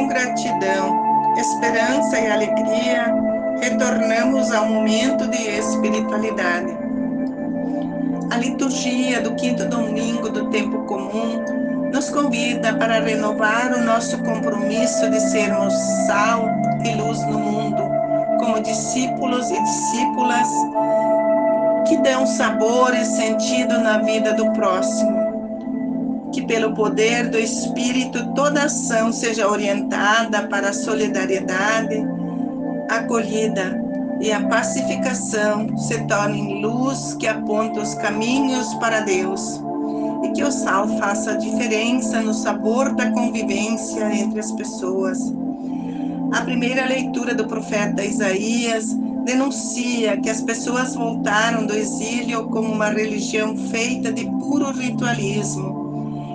com gratidão, esperança e alegria, retornamos ao momento de espiritualidade. A liturgia do quinto domingo do tempo comum nos convida para renovar o nosso compromisso de sermos sal e luz no mundo, como discípulos e discípulas que dão sabor e sentido na vida do próximo pelo poder do Espírito toda ação seja orientada para a solidariedade, acolhida e a pacificação se tornem luz que aponta os caminhos para Deus e que o sal faça a diferença no sabor da convivência entre as pessoas. A primeira leitura do profeta Isaías denuncia que as pessoas voltaram do exílio como uma religião feita de puro ritualismo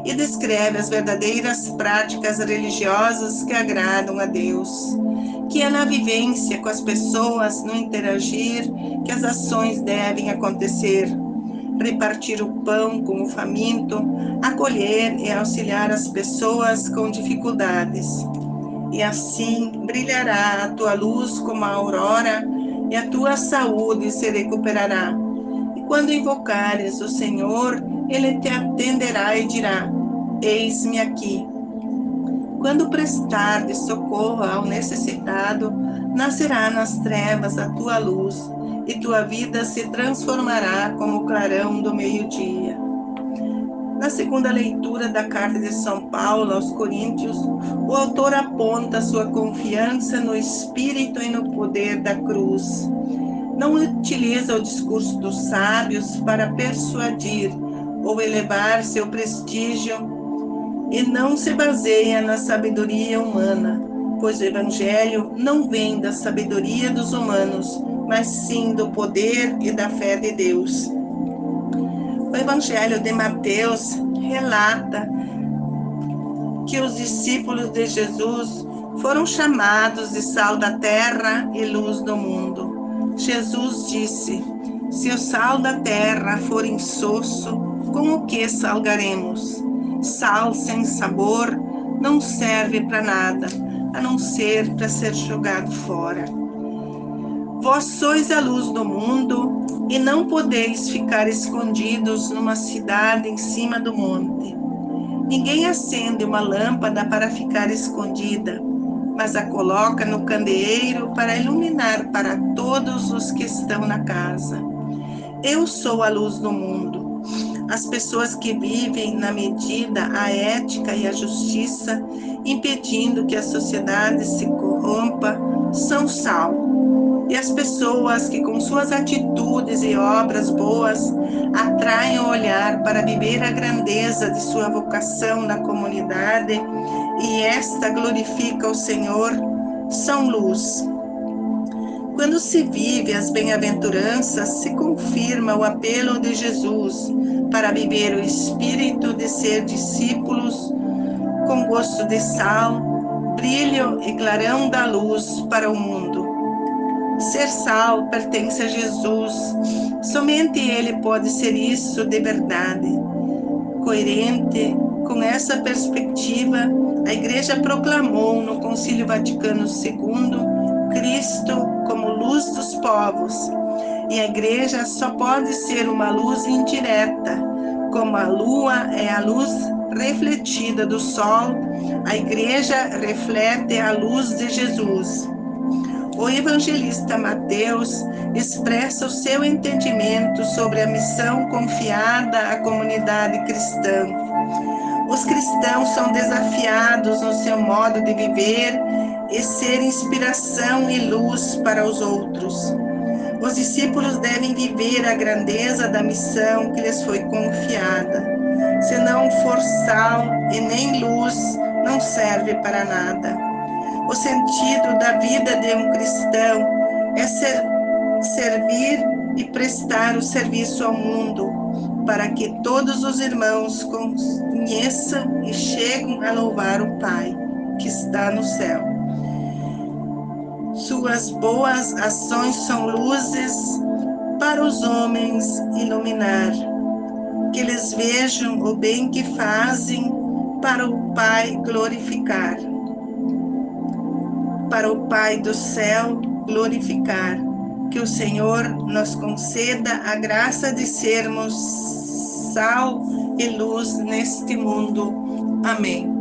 e descreve as verdadeiras práticas religiosas que agradam a Deus, que é na vivência com as pessoas, no interagir, que as ações devem acontecer. Repartir o pão com o faminto, acolher e auxiliar as pessoas com dificuldades. E assim brilhará a tua luz como a aurora, e a tua saúde se recuperará. E quando invocares o Senhor, ele te atenderá e dirá: Eis-me aqui. Quando prestar de socorro ao necessitado, nascerá nas trevas a tua luz, e tua vida se transformará como o clarão do meio-dia. Na segunda leitura da carta de São Paulo aos Coríntios, o autor aponta sua confiança no Espírito e no poder da cruz. Não utiliza o discurso dos sábios para persuadir ou elevar seu prestígio e não se baseia na sabedoria humana, pois o Evangelho não vem da sabedoria dos humanos, mas sim do poder e da fé de Deus. O Evangelho de Mateus relata que os discípulos de Jesus foram chamados de sal da terra e luz do mundo. Jesus disse: Se o sal da terra for insosso, com o que salgaremos? Sal sem sabor não serve para nada, a não ser para ser jogado fora. Vós sois a luz do mundo e não podeis ficar escondidos numa cidade em cima do monte. Ninguém acende uma lâmpada para ficar escondida, mas a coloca no candeeiro para iluminar para todos os que estão na casa. Eu sou a luz do mundo. As pessoas que vivem na medida a ética e a justiça, impedindo que a sociedade se corrompa, são sal. E as pessoas que, com suas atitudes e obras boas, atraem o olhar para viver a grandeza de sua vocação na comunidade e esta glorifica o Senhor, são luz. Quando se vive as bem-aventuranças, se confirma o apelo de Jesus para viver o espírito de ser discípulos com gosto de sal, brilho e clarão da luz para o mundo. Ser sal pertence a Jesus, somente Ele pode ser isso de verdade. Coerente com essa perspectiva, a Igreja proclamou no Concílio Vaticano II Cristo como luz dos povos. E a igreja só pode ser uma luz indireta, como a lua é a luz refletida do sol, a igreja reflete a luz de Jesus. O evangelista Mateus expressa o seu entendimento sobre a missão confiada à comunidade cristã. Os cristãos são desafiados no seu modo de viver e ser inspiração e luz para os outros. Os discípulos devem viver a grandeza da missão que lhes foi confiada. Se não for sal e nem luz, não serve para nada. O sentido da vida de um cristão é ser, servir e prestar o serviço ao mundo, para que todos os irmãos conheçam e cheguem a louvar o Pai que está no céu. Suas boas ações são luzes para os homens iluminar, que eles vejam o bem que fazem para o Pai glorificar. para o Pai do céu glorificar. Que o Senhor nos conceda a graça de sermos sal e luz neste mundo. Amém.